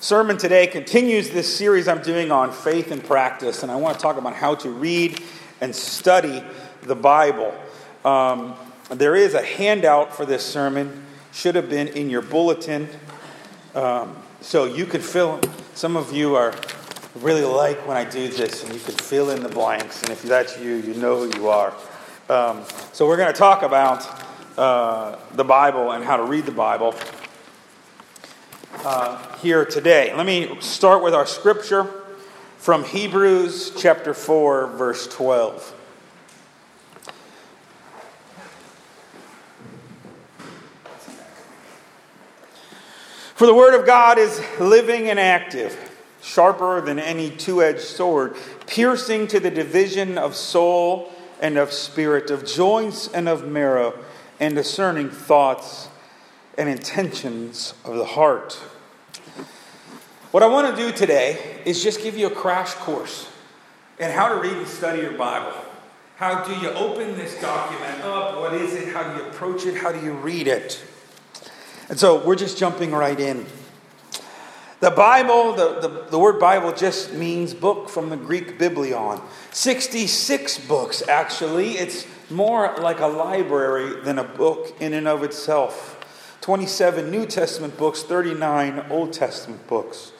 sermon today continues this series I'm doing on faith and practice, and I want to talk about how to read and study the Bible. Um, there is a handout for this sermon, should have been in your bulletin, um, so you could fill. Some of you are really like when I do this, and you can fill in the blanks, and if that's you, you know who you are. Um, so we're going to talk about uh, the Bible and how to read the Bible uh, here today. Let me start with our scripture from Hebrews chapter 4, verse 12. For the word of God is living and active, sharper than any two edged sword, piercing to the division of soul and of spirit, of joints and of marrow, and discerning thoughts and intentions of the heart. What I want to do today is just give you a crash course in how to read and study your Bible. How do you open this document up? What is it? How do you approach it? How do you read it? And so we're just jumping right in. The Bible, the, the, the, word Bible just means book from the Greek biblion. 66 books, actually. It's more like a library than a book in and of itself. 27 New Testament books, 39 Old Testament books.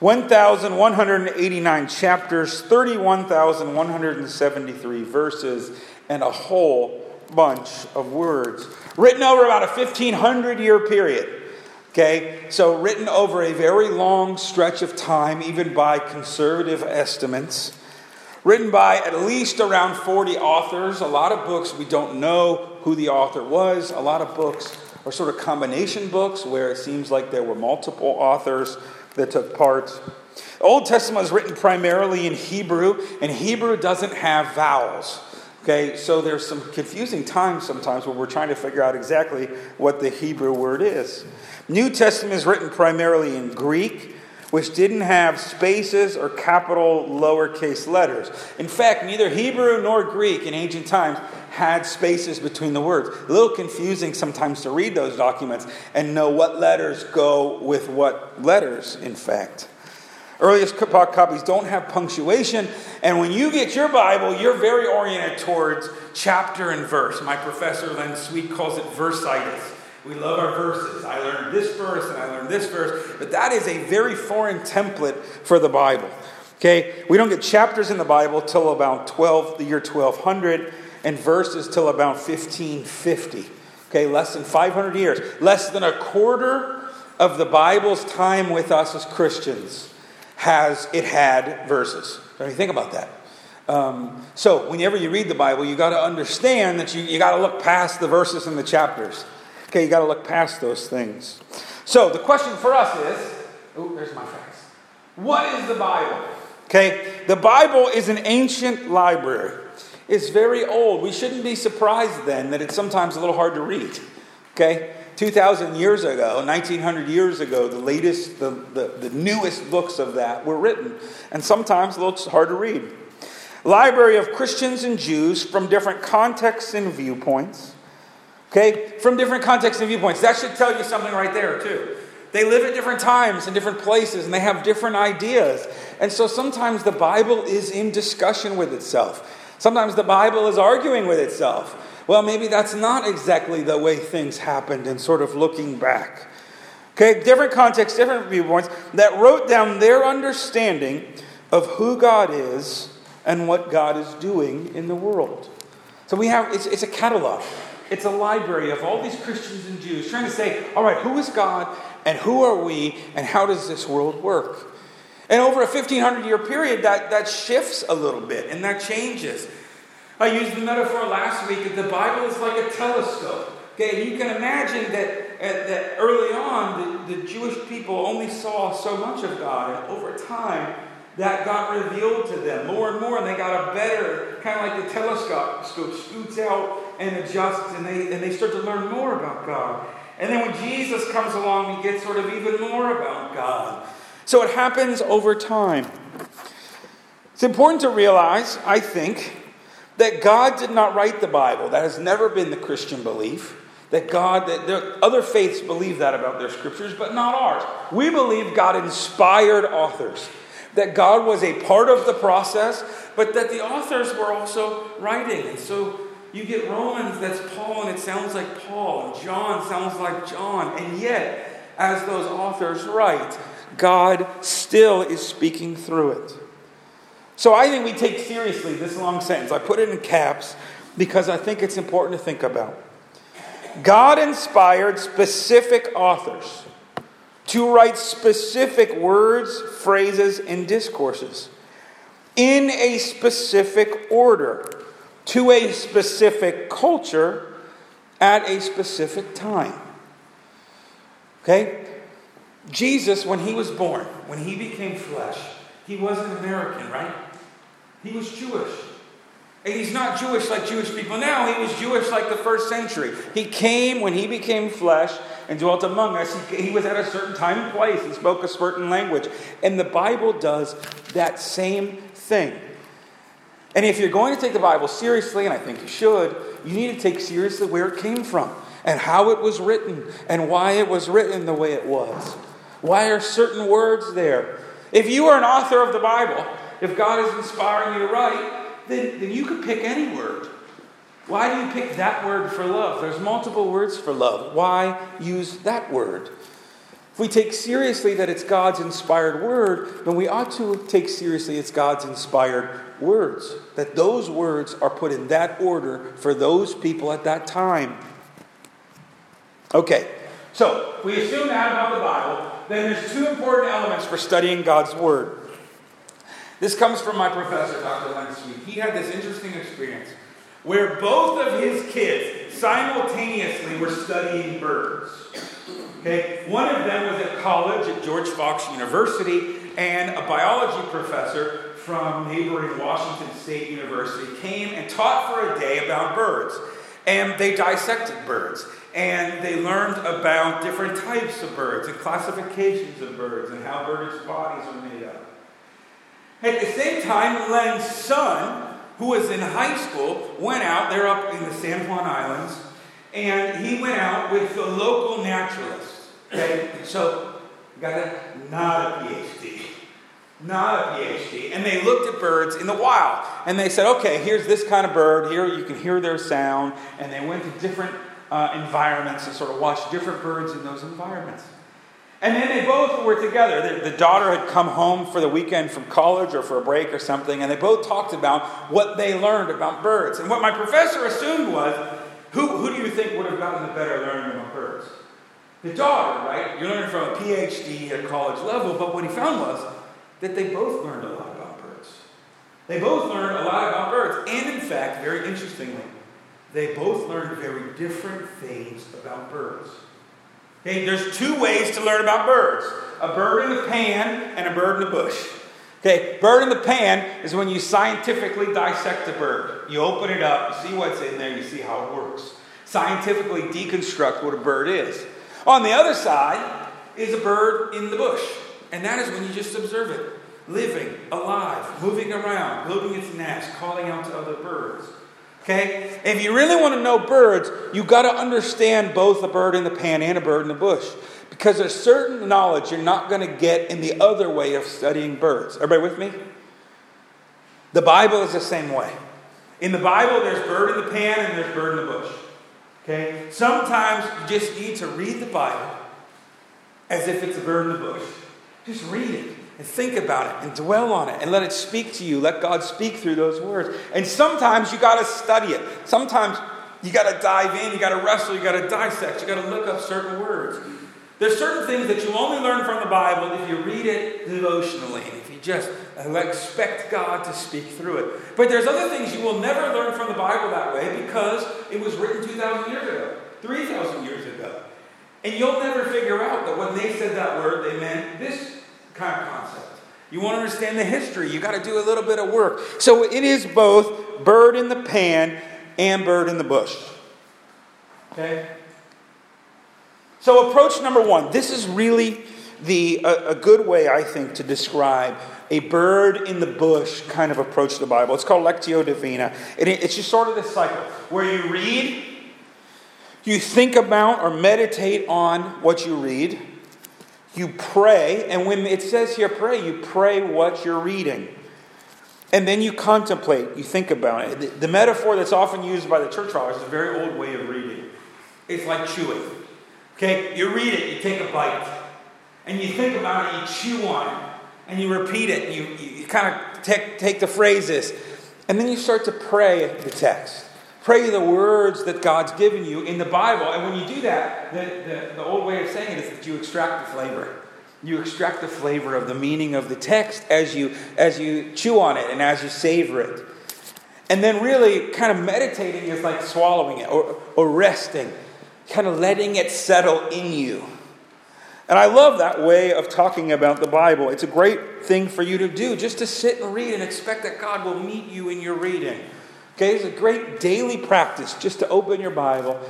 1,189 chapters, 31,173 verses, and a whole bunch of words. Written over about a 1,500 year period. Okay, so written over a very long stretch of time, even by conservative estimates. Written by at least around 40 authors. A lot of books we don't know who the author was. A lot of books are sort of combination books where it seems like there were multiple authors that took part. The Old Testament was written primarily in Hebrew, and Hebrew doesn't have vowels. Okay, so there's some confusing times sometimes when we're trying to figure out exactly what the Hebrew word is. New Testament is written primarily in Greek, which didn't have spaces or capital lowercase letters. In fact, neither Hebrew nor Greek in ancient times had spaces between the words. A little confusing sometimes to read those documents and know what letters go with what letters, in fact. Earliest copies don't have punctuation, and when you get your Bible, you're very oriented towards chapter and verse. My professor, Len Sweet, calls it versitis. We love our verses. I learned this verse and I learned this verse, but that is a very foreign template for the Bible. Okay, we don't get chapters in the Bible till about 12, the year 1200 and verses till about 1550. Okay, less than 500 years. Less than a quarter of the Bible's time with us as Christians has it had verses. Don't you think about that? Um, so, whenever you read the Bible, you got to understand that you, you got to look past the verses and the chapters. Okay, you got to look past those things. So, the question for us is oh, there's my facts. What is the Bible? Okay, the Bible is an ancient library It's very old. We shouldn't be surprised then that it's sometimes a little hard to read. Okay? 2,000 years ago, 1,900 years ago, the latest, the, the, the newest books of that were written, and sometimes a little hard to read. Library of Christians and Jews from different contexts and viewpoints. Okay? From different contexts and viewpoints. That should tell you something right there, too. They live at different times and different places and they have different ideas. And so sometimes the Bible is in discussion with itself. Sometimes the Bible is arguing with itself. Well, maybe that's not exactly the way things happened and sort of looking back. Okay, different contexts, different viewpoints that wrote down their understanding of who God is and what God is doing in the world. So we have, it's, it's a catalog, it's a library of all these Christians and Jews trying to say, all right, who is God and who are we and how does this world work? And over a 1500 year period, that, that shifts a little bit and that changes. I used the metaphor last week that the Bible is like a telescope. Okay, you can imagine that, that early on, the, the Jewish people only saw so much of God, and over time, that got revealed to them more and more, and they got a better, kind of like the telescope scope scoots out and adjusts, and they, and they start to learn more about God. And then when Jesus comes along, we get sort of even more about God. So it happens over time. It's important to realize, I think, that God did not write the Bible. That has never been the Christian belief. that God, that the other faiths believe that about their scriptures, but not ours. We believe God inspired authors, that God was a part of the process, but that the authors were also writing. And so you get Romans, that's Paul, and it sounds like Paul, and John sounds like John. And yet, as those authors write, God still is speaking through it. So I think we take seriously this long sentence. I put it in caps because I think it's important to think about. God inspired specific authors to write specific words, phrases, and discourses in a specific order to a specific culture at a specific time. Okay? Jesus, when he was born, when he became flesh, he wasn't American, right? He was Jewish. And he's not Jewish like Jewish people now. He was Jewish like the first century. He came when he became flesh and dwelt among us. He, was at a certain time and place. He spoke a certain language. And the Bible does that same thing. And if you're going to take the Bible seriously, and I think you should, you need to take seriously where it came from and how it was written and why it was written the way it was. Why are certain words there? If you are an author of the Bible, if God is inspiring you to write, then, then you could pick any word. Why do you pick that word for love? There's multiple words for love. Why use that word? If we take seriously that it's God's inspired word, then we ought to take seriously it's God's inspired words. That those words are put in that order for those people at that time. Okay, so we assume that about the Bible. Then there's two important elements for studying God's Word. This comes from my professor, Dr. Len. He had this interesting experience where both of his kids simultaneously were studying birds. Okay, one of them was at college at George Fox University, and a biology professor from neighboring Washington State University came and taught for a day about birds. And they dissected birds. And they learned about different types of birds and classifications of birds and how birds' bodies are made up. At the same time, Len's son, who was in high school, went out, they're up in the San Juan Islands, and he went out with the local naturalists. Okay? So, got a Not a PhD. Not a PhD. And they looked at birds in the wild. And they said, okay, here's this kind of bird. Here you can hear their sound. And they went to different uh, environments and sort of watched different birds in those environments. And then they both were together. The, daughter had come home for the weekend from college or for a break or something, and they both talked about what they learned about birds. And what my professor assumed was who, who do you think would have gotten the better learning about birds? The daughter, right? You're learning from a PhD at college level, but what he found was that they both learned a lot about birds. They both learned a lot about birds. And in fact, very interestingly, they both learned very different things about birds. Okay, there's two ways to learn about birds a bird in the pan and a bird in the bush. Okay, bird in the pan is when you scientifically dissect a bird. You open it up, you see what's in there, you see how it works. Scientifically deconstruct what a bird is. On the other side is a bird in the bush, and that is when you just observe it living, alive, moving around, building its nest, calling out to other birds. Okay? If you really want to know birds, you've got to understand both a bird in the pan and a bird in the bush. Because there's certain knowledge you're not going to get in the other way of studying birds. Everybody with me? The Bible is the same way. In the Bible, there's bird in the pan and there's bird in the bush. Okay? Sometimes you just need to read the Bible as if it's a bird in the bush. Just read it and think about it and dwell on it and let it speak to you. Let God speak through those words. And sometimes you got to study it. Sometimes you got to dive in, you got to wrestle, you got to dissect, you got to look up certain words. There's certain things that you only learn from the Bible if you read it devotionally if you just expect God to speak through it. But there's other things you will never learn from the Bible that way because it was written 2,000 years ago, 3,000 years ago. And you'll never figure out that when they said that word, they meant this kind of concept. You want to understand the history, you got to do a little bit of work. So it is both bird in the pan and bird in the bush. Okay? So, approach number one this is really the, a, a, good way, I think, to describe a bird in the bush kind of approach to the Bible. It's called Lectio Divina. It, it's just sort of this cycle where you read, You think about or meditate on what you read. You pray, and when it says here pray, you pray what you're reading. And then you contemplate, you think about it. The, the metaphor that's often used by the church fathers is a very old way of reading. It's like chewing. Okay, you read it, you take a bite, and you think about it, you chew on it, and you repeat it, you, you kind of take, take the phrases, and then you start to pray the text. Pray the words that God's given you in the Bible. And when you do that, the, the, the old way of saying it is that you extract the flavor. You extract the flavor of the meaning of the text as you, as you chew on it and as you savor it. And then, really, kind of meditating is like swallowing it or, or resting, kind of letting it settle in you. And I love that way of talking about the Bible. It's a great thing for you to do, just to sit and read and expect that God will meet you in your reading. Okay, it's a great daily practice just to open your Bible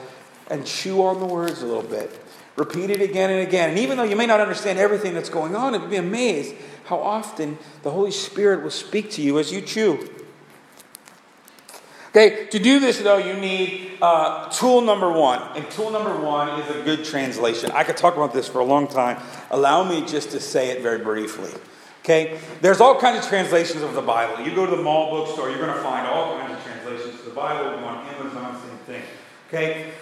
and chew on the words a little bit. Repeat it again and again. And even though you may not understand everything that's going on, you'd be amazed how often the Holy Spirit will speak to you as you chew. Okay, to do this though, you need uh, tool number one. And tool number one is a good translation. I could talk about this for a long time. Allow me just to say it very briefly. Okay, there's all kinds of translations of the Bible. You go to the mall bookstore, you're going to find all kinds the Bible. on Amazon, same thing. Okay,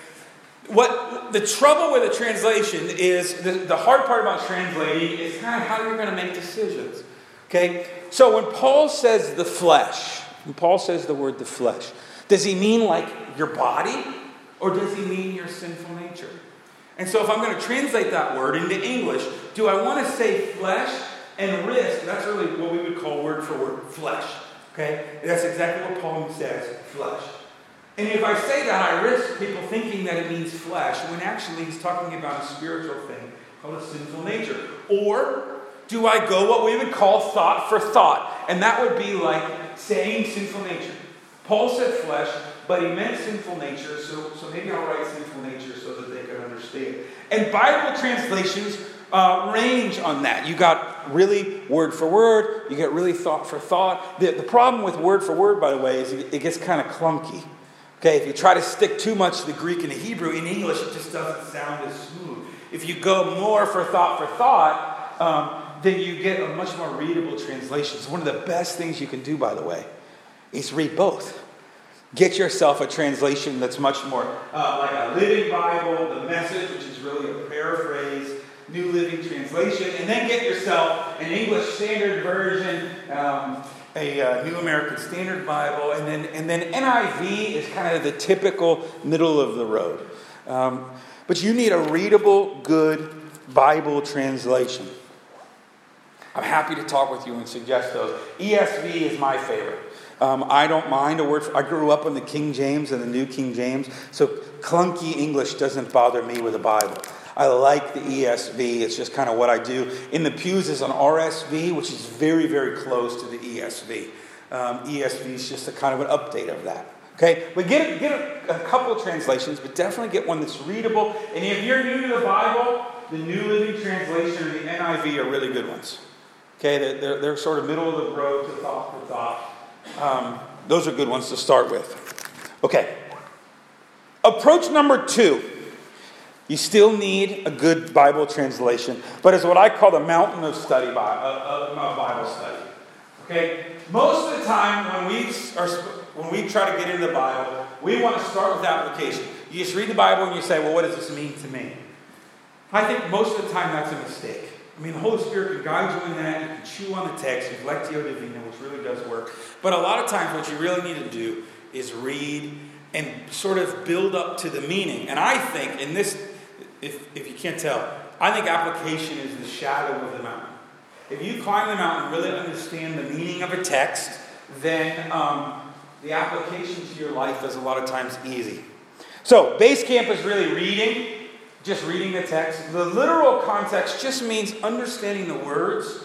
what the trouble with a translation is the, the hard part about translating is kind of how you're going to make decisions. Okay, so when Paul says the flesh, when Paul says the word the flesh, does he mean like your body or does he mean your sinful nature? And so if I'm going to translate that word into English, do I want to say flesh and wrist? That's really what we would call word for word flesh. Okay? That's exactly what Paul says flesh. And if I say that, I risk people thinking that it means flesh, when actually he's talking about a spiritual thing called a sinful nature. Or do I go what we would call thought for thought? And that would be like saying sinful nature. Paul said flesh, but he meant sinful nature, so, so maybe I'll write sinful nature so that they can understand. And Bible translations uh, range on that. You got really word for word, you get really thought for thought. The, the problem with word for word, by the way, is it, gets kind of clunky. Okay, if you try to stick too much to the Greek and the Hebrew, in English it just doesn't sound as smooth. If you go more for thought for thought, um, then you get a much more readable translation. It's one of the best things you can do, by the way, is read both. Get yourself a translation that's much more uh, like a living Bible, the message, which is really a paraphrase, New Living Translation, and then get yourself an English Standard Version, um, a uh, New American Standard Bible, and then, and then NIV is kind of the typical middle of the road. Um, but you need a readable, good Bible translation. I'm happy to talk with you and suggest those. ESV is my favorite. Um, I don't mind a word. For, I grew up on the King James and the New King James, so clunky English doesn't bother me with the Bible. I like the ESV. It's just kind of what I do. In the pews is an RSV, which is very, very close to the ESV. Um, ESV is just a kind of an update of that. Okay, but get, get a, a couple translations, but definitely get one that's readable. And if you're new to the Bible, the New Living Translation and the NIV are really good ones. Okay, they're, they're, they're sort of middle of the road to thought for thought. Um, those are good ones to start with. Okay. Approach number two. You still need a good Bible translation, but it's what I call the mountain of study uh, uh, Bible study. Okay, most of the time when we are when we try to get into the Bible, we want to start with application. You just read the Bible and you say, "Well, what does this mean to me?" I think most of the time that's a mistake. I mean, the Holy Spirit can guide you in that. You can chew on the text, use Lectio Divina, which really does work. But a lot of times, what you really need to do is read and sort of build up to the meaning. And I think, in this, if, if you can't tell, I think application is the shadow of the mountain. If you climb the mountain and really understand the meaning of a text, then um, the application to your life is a lot of times easy. So, base camp is really reading just reading the text. The literal context just means understanding the words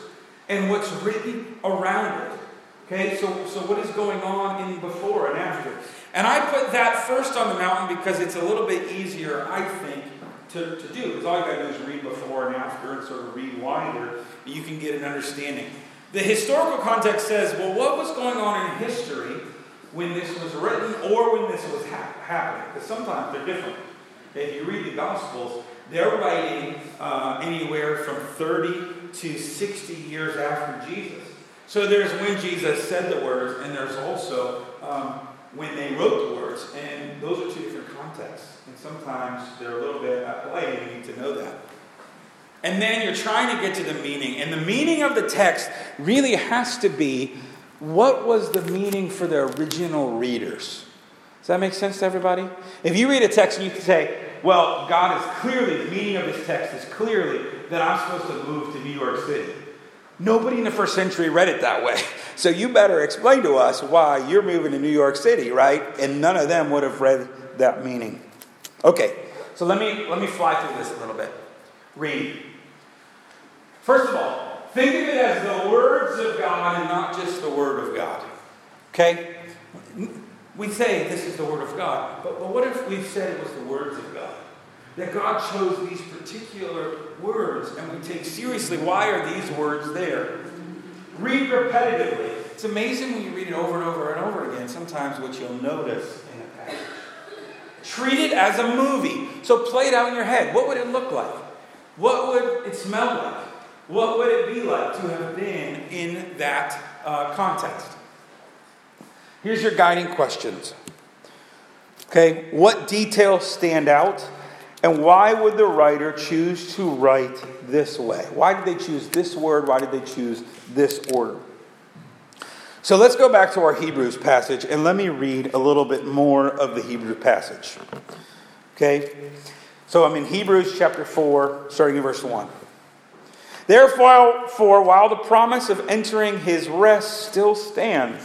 and what's written around it. Okay, so, so what is going on in before and after? And I put that first on the mountain because it's a little bit easier, I think, to, to do. Because all you got to do is read before and after and sort of read wider, and you can get an understanding. The historical context says, well, what was going on in history when this was written or when this was ha- happening? Because sometimes they're different. If you read the Gospels, they're writing uh, anywhere from 30 to 60 years after Jesus. So there's when Jesus said the words, and there's also um, when they wrote the words, and those are two different contexts. And sometimes they're a little bit at play, and you need to know that. And then you're trying to get to the meaning. And the meaning of the text really has to be what was the meaning for the original readers? Does that make sense to everybody? If you read a text and you say, well, God is clearly, the meaning of this text is clearly that I'm supposed to move to New York City. Nobody in the first century read it that way. So you better explain to us why you're moving to New York City, right? And none of them would have read that meaning. Okay, so let me let me fly through this a little bit. Read. First of all, think of it as the words of God and not just the word of God. Okay? We say this is the word of God, but, but what if we said it was the words of God? That God chose these particular words and we take seriously why are these words there? Read repetitively. It's amazing when you read it over and over and over again, sometimes what you'll notice in a passage. Treat it as a movie. So play it out in your head. What would it look like? What would it smell like? What would it be like to have been in that uh, context? Here's your guiding questions. Okay, what details stand out? And why would the writer choose to write this way? Why did they choose this word? Why did they choose this order? So let's go back to our Hebrews passage and let me read a little bit more of the Hebrew passage. Okay? So I'm in Hebrews chapter 4, starting in verse 1. Therefore, for while the promise of entering his rest still stands,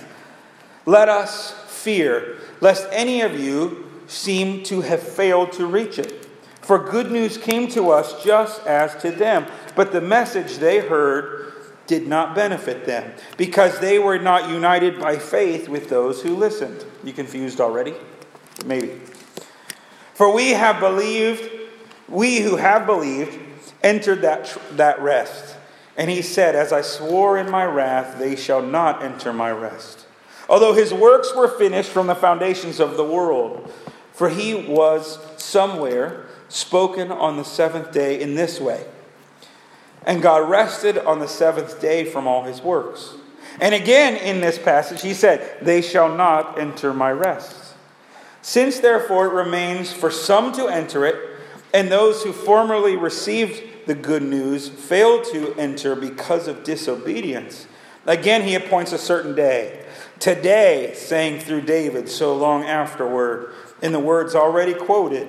let us fear, lest any of you seem to have failed to reach it. For good news came to us just as to them, but the message they heard did not benefit them, because they were not united by faith with those who listened. You confused already? Maybe. For we have believed, we who have believed, entered that, that rest. And he said, As I swore in my wrath, they shall not enter my rest. Although his works were finished from the foundations of the world, for he was somewhere spoken on the seventh day in this way. And God rested on the seventh day from all his works. And again in this passage, he said, They shall not enter my rest. Since therefore it remains for some to enter it, and those who formerly received the good news failed to enter because of disobedience, again he appoints a certain day. Today, saying through David so long afterward, in the words already quoted,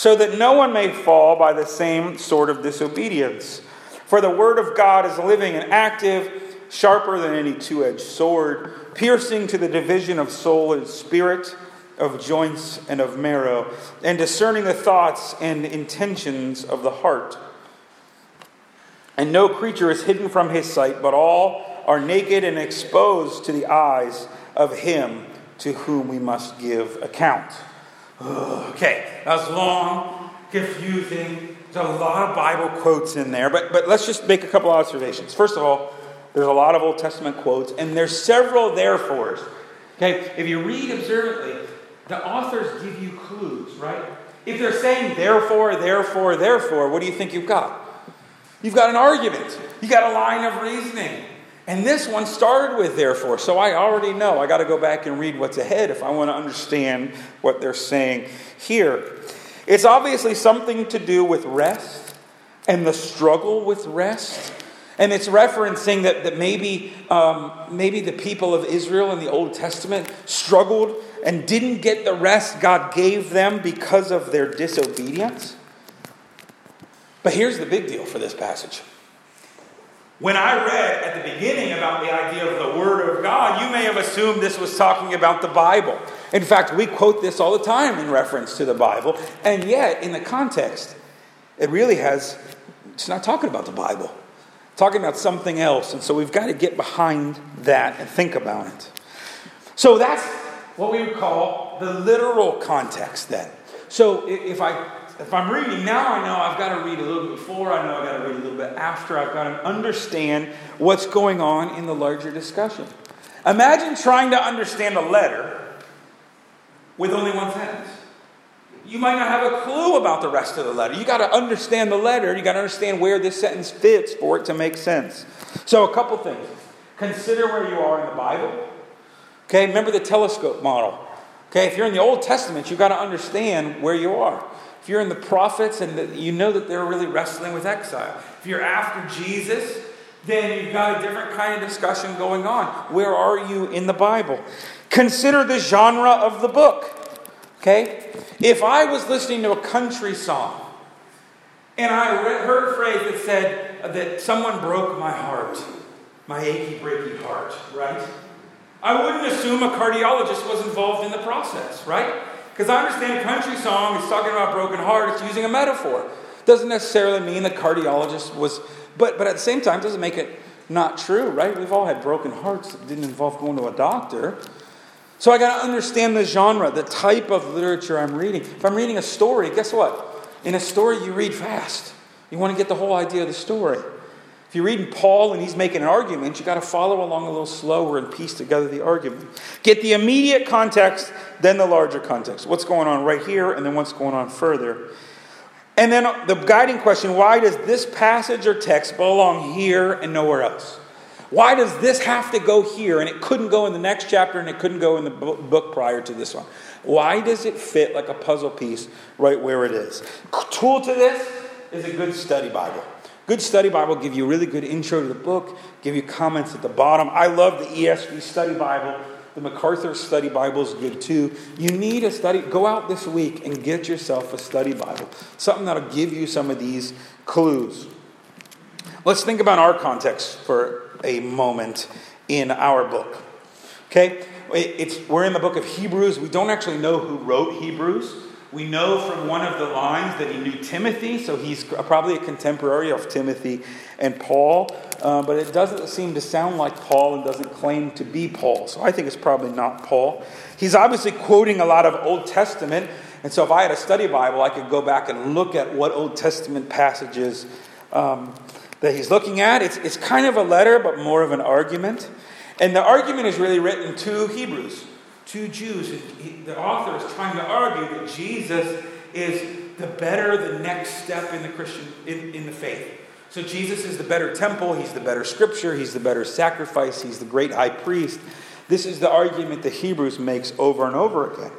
so that no one may fall by the same sort of disobedience. For the word of God is living and active, sharper than any two edged sword, piercing to the division of soul and spirit, of joints and of marrow, and discerning the thoughts and intentions of the heart. And no creature is hidden from his sight, but all are naked and exposed to the eyes of him to whom we must give account. Okay, that was long, confusing. There's a lot of Bible quotes in there, but, but let's just make a couple observations. First of all, there's a lot of Old Testament quotes, and there's several therefores. Okay, if you read observantly, the authors give you clues, right? If they're saying therefore, therefore, therefore, what do you think you've got? You've got an argument. You got a line of reasoning. And this one started with therefore, so I already know I got to go back and read what's ahead if I want to understand what they're saying here. It's obviously something to do with rest and the struggle with rest. And it's referencing that, that maybe, um, maybe the people of Israel in the Old Testament struggled and didn't get the rest God gave them because of their disobedience. But here's the big deal for this passage when I read at the beginning about the idea of the Word of God, you may have assumed this was talking about the Bible. In fact, we quote this all the time in reference to the Bible, and yet, in the context, it really has it's not talking about the Bible, talking about something else. And so we've got to get behind that and think about it. So that's what we would call the literal context then. So if I if I'm reading now, I know I've got to read a little bit before, I know I've got to read a little bit after, I've got to understand what's going on in the larger discussion. Imagine trying to understand a letter with only one sentence. You might not have a clue about the rest of the letter. You got to understand the letter, you got to understand where this sentence fits for it to make sense. So, a couple things. Consider where you are in the Bible. Okay, remember the telescope model. Okay, if you're in the Old Testament, you've got to understand where you are. You're in the prophets and the, you know that they're really wrestling with exile. If you're after Jesus, then you've got a different kind of discussion going on. Where are you in the Bible? Consider the genre of the book. Okay? If I was listening to a country song and I heard a phrase that said that someone broke my heart, my achy, breaky heart, right? I wouldn't assume a cardiologist was involved in the process, right? Because I understand country song is talking about broken heart, it's using a metaphor. Doesn't necessarily mean the cardiologist was, but, but at the same time, doesn't make it not true, right? We've all had broken hearts that didn't involve going to a doctor. So I got to understand the genre, the type of literature I'm reading. If I'm reading a story, guess what? In a story, you read fast. You want to get the whole idea of the story. If you're reading Paul and he's making an argument, you've got to follow along a little slower and piece together the argument. Get the immediate context, then the larger context. What's going on right here, and then what's going on further. And then the guiding question why does this passage or text belong here and nowhere else? Why does this have to go here and it couldn't go in the next chapter and it couldn't go in the book prior to this one? Why does it fit like a puzzle piece right where it is? Tool to this is a good study Bible. Good study Bible give you a really good intro to the book, give you comments at the bottom. I love the ESV study Bible. The MacArthur Study Bible is good too. You need a study. Go out this week and get yourself a study Bible. Something that'll give you some of these clues. Let's think about our context for a moment in our book. Okay? It's, we're in the book of Hebrews. We don't actually know who wrote Hebrews. We know from one of the lines that he knew Timothy, so he's probably a contemporary of Timothy and Paul. Uh, but it doesn't seem to sound like Paul and doesn't claim to be Paul. So I think it's probably not Paul. He's obviously quoting a lot of Old Testament. And so if I had a study Bible, I could go back and look at what Old Testament passages um, that he's looking at. It's, it's kind of a letter, but more of an argument. And the argument is really written to Hebrews, to Jews. He, the author is trying to argue that Jesus is the better, the next step in the Christian, in, in the faith. So Jesus is the better temple, he's the better scripture, he's the better sacrifice, he's the great high priest. This is the argument the Hebrews makes over and over again.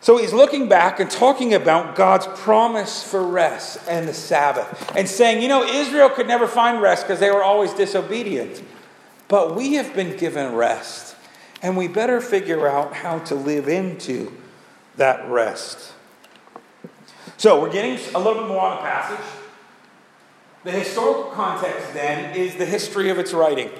So he's looking back and talking about God's promise for rest and the Sabbath and saying, you know, Israel could never find rest because they were always disobedient. But we have been given rest, and we better figure out how to live into that rest. So we're getting a little bit more on the passage. The historical context then is the history of its writing.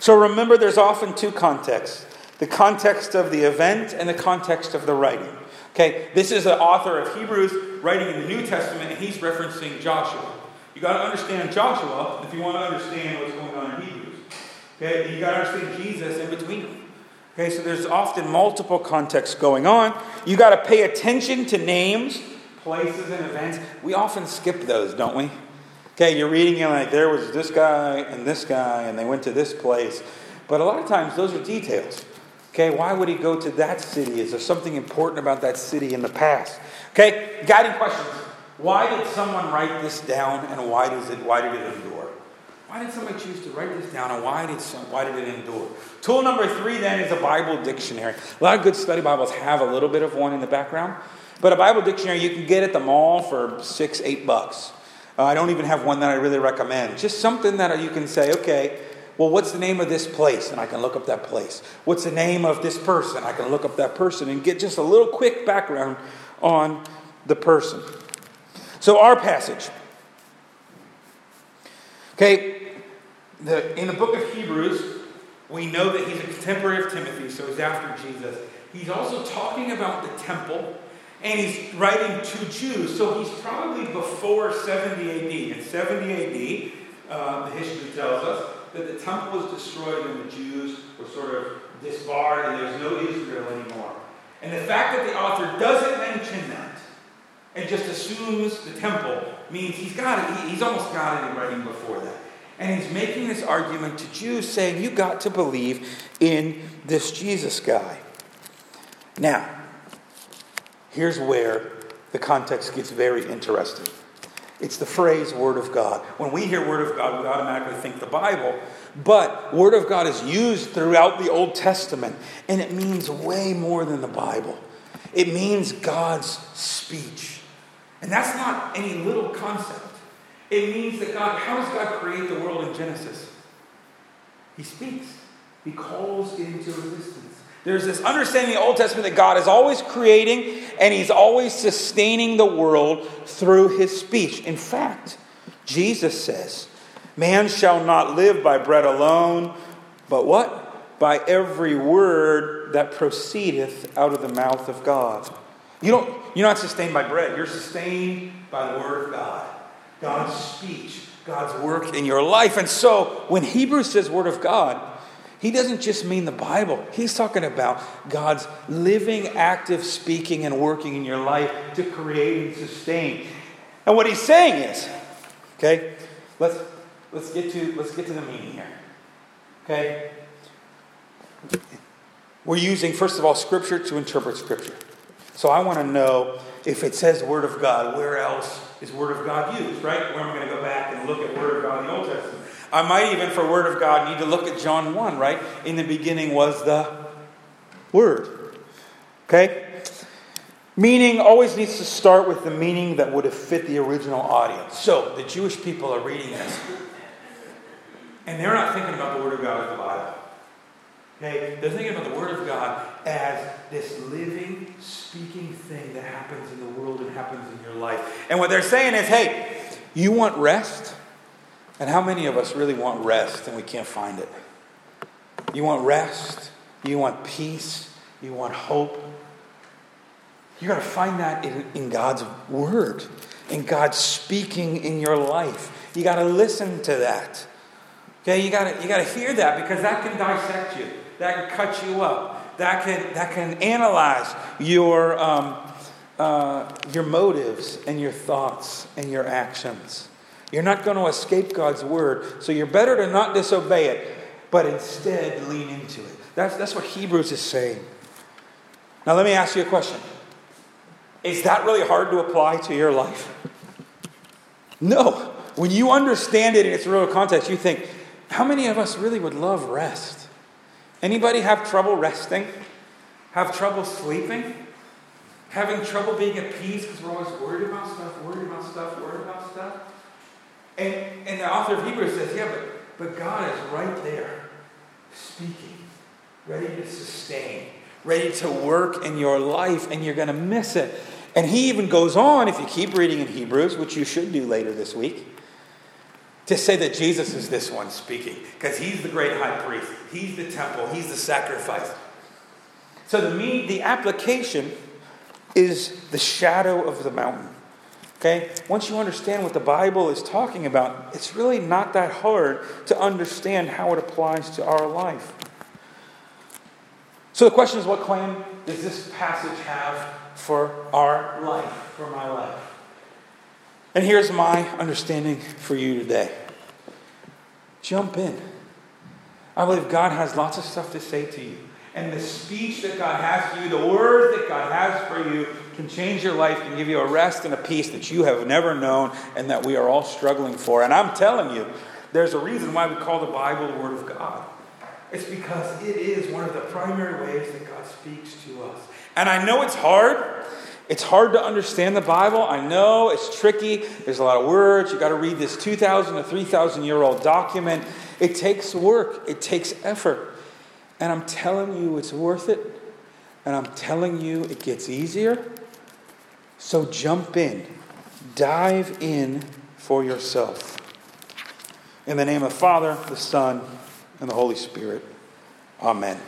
So remember, there's often two contexts the context of the event and the context of the writing. Okay, this is the author of Hebrews writing in the New Testament, and he's referencing Joshua. You got to understand Joshua if you want to understand what's going on in Hebrews. Okay, you got to understand Jesus in between them. Okay, so there's often multiple contexts going on. You got to pay attention to names, places, and events. We often skip those, don't we? Okay, you're reading and like there was this guy and this guy, and they went to this place. But a lot of times those are details. Okay, why would he go to that city? Is there something important about that city in the past? Okay, guiding questions. Why did someone write this down and why does it why did it endure? Why did somebody choose to write this down and why did some, why did it endure? Tool number three then is a Bible dictionary. A lot of good study Bibles have a little bit of one in the background, but a Bible dictionary you can get at the mall for six, eight bucks. Uh, I don't even have one that I really recommend. Just something that you can say, okay, well, what's the name of this place? And I can look up that place. What's the name of this person? I can look up that person and get just a little quick background on the person. So, our passage. Okay, the, in the book of Hebrews, we know that he's a contemporary of Timothy, so he's after Jesus. He's also talking about the temple, And he's writing to Jews, so he's probably before 70 AD. In 70 AD, uh, the history tells us that the temple was destroyed and the Jews were sort of disbarred and there's no Israel anymore. And the fact that the author doesn't mention that and just assumes the temple means he's got it. He's almost got it in writing before that. And he's making this argument to Jews saying, you got to believe in this Jesus guy. Now, here's where the context gets very interesting. It's the phrase Word of God. When we hear Word of God, we automatically think the Bible. But Word of God is used throughout the Old Testament, and it means way more than the Bible. It means God's speech. And that's not any little concept. It means that God, how does God create the world in Genesis? He speaks, He calls it into existence. There's this understanding in the Old Testament that God is always creating and He's always sustaining the world through His speech. In fact, Jesus says, Man shall not live by bread alone, but what? By every word that proceedeth out of the mouth of God. You don't, you're not sustained by bread, you're sustained by the Word of God, God's speech, God's work in your life. And so when Hebrews says Word of God, he doesn't just mean the Bible. He's talking about God's living, active speaking and working in your life to create and sustain. And what he's saying is, okay, let's let's get to let's get to the meaning here. Okay? We're using, first of all, scripture to interpret scripture. So I want to know if it says Word of God, where else is Word of God used, right? Where am I going to go back and look at Word of God in the Old Testament? I might even, for Word of God, need to look at John 1, right? In the beginning was the Word. Okay? Meaning always needs to start with the meaning that would have fit the original audience. So the Jewish people are reading this, and they're not thinking about the Word of God as the Bible. Okay? They're thinking about the Word of God as this living, speaking thing that happens in the world and happens in your life. And what they're saying is, hey, you want rest? And how many of us really want rest and we can't find it? You want rest? You want peace? You want hope? You got to find that in, in God's Word, in God speaking in your life. You got to listen to that. Okay, you got to you got to hear that because that can dissect you that can cut you up, that can, that can analyze your, um, uh, your motives and your thoughts and your actions. You're not going to escape God's word, so you're better to not disobey it, but instead lean into it. That's, that's what Hebrews is saying. Now, let me ask you a question Is that really hard to apply to your life? No. When you understand it in its real context, you think, how many of us really would love rest? Anybody have trouble resting? Have trouble sleeping? Having trouble being at peace because we're always worried about stuff, worried about stuff, worried about stuff? And, and the author of Hebrews says, yeah, but, but God is right there, speaking, ready to sustain, ready to work in your life, and you're going to miss it. And he even goes on, if you keep reading in Hebrews, which you should do later this week, to say that Jesus is this one speaking, because he's the great high priest, he's the temple, he's the sacrifice. So the the application is the shadow of the mountain. Okay? Once you understand what the Bible is talking about, it's really not that hard to understand how it applies to our life. So the question is what claim does this passage have for our life, for my life? And here's my understanding for you today jump in. I believe God has lots of stuff to say to you. And the speech that God has for you, the word that God has for you, can change your life, can give you a rest and a peace that you have never known and that we are all struggling for. And I'm telling you, there's a reason why we call the Bible the Word of God. It's because it is one of the primary ways that God speaks to us. And I know it's hard. It's hard to understand the Bible. I know it's tricky. There's a lot of words. You've got to read this 2,000 to 3,000 year old document. It takes work, it takes effort. And I'm telling you, it's worth it. And I'm telling you, it gets easier. So jump in, dive in for yourself. In the name of the Father, the Son, and the Holy Spirit. Amen.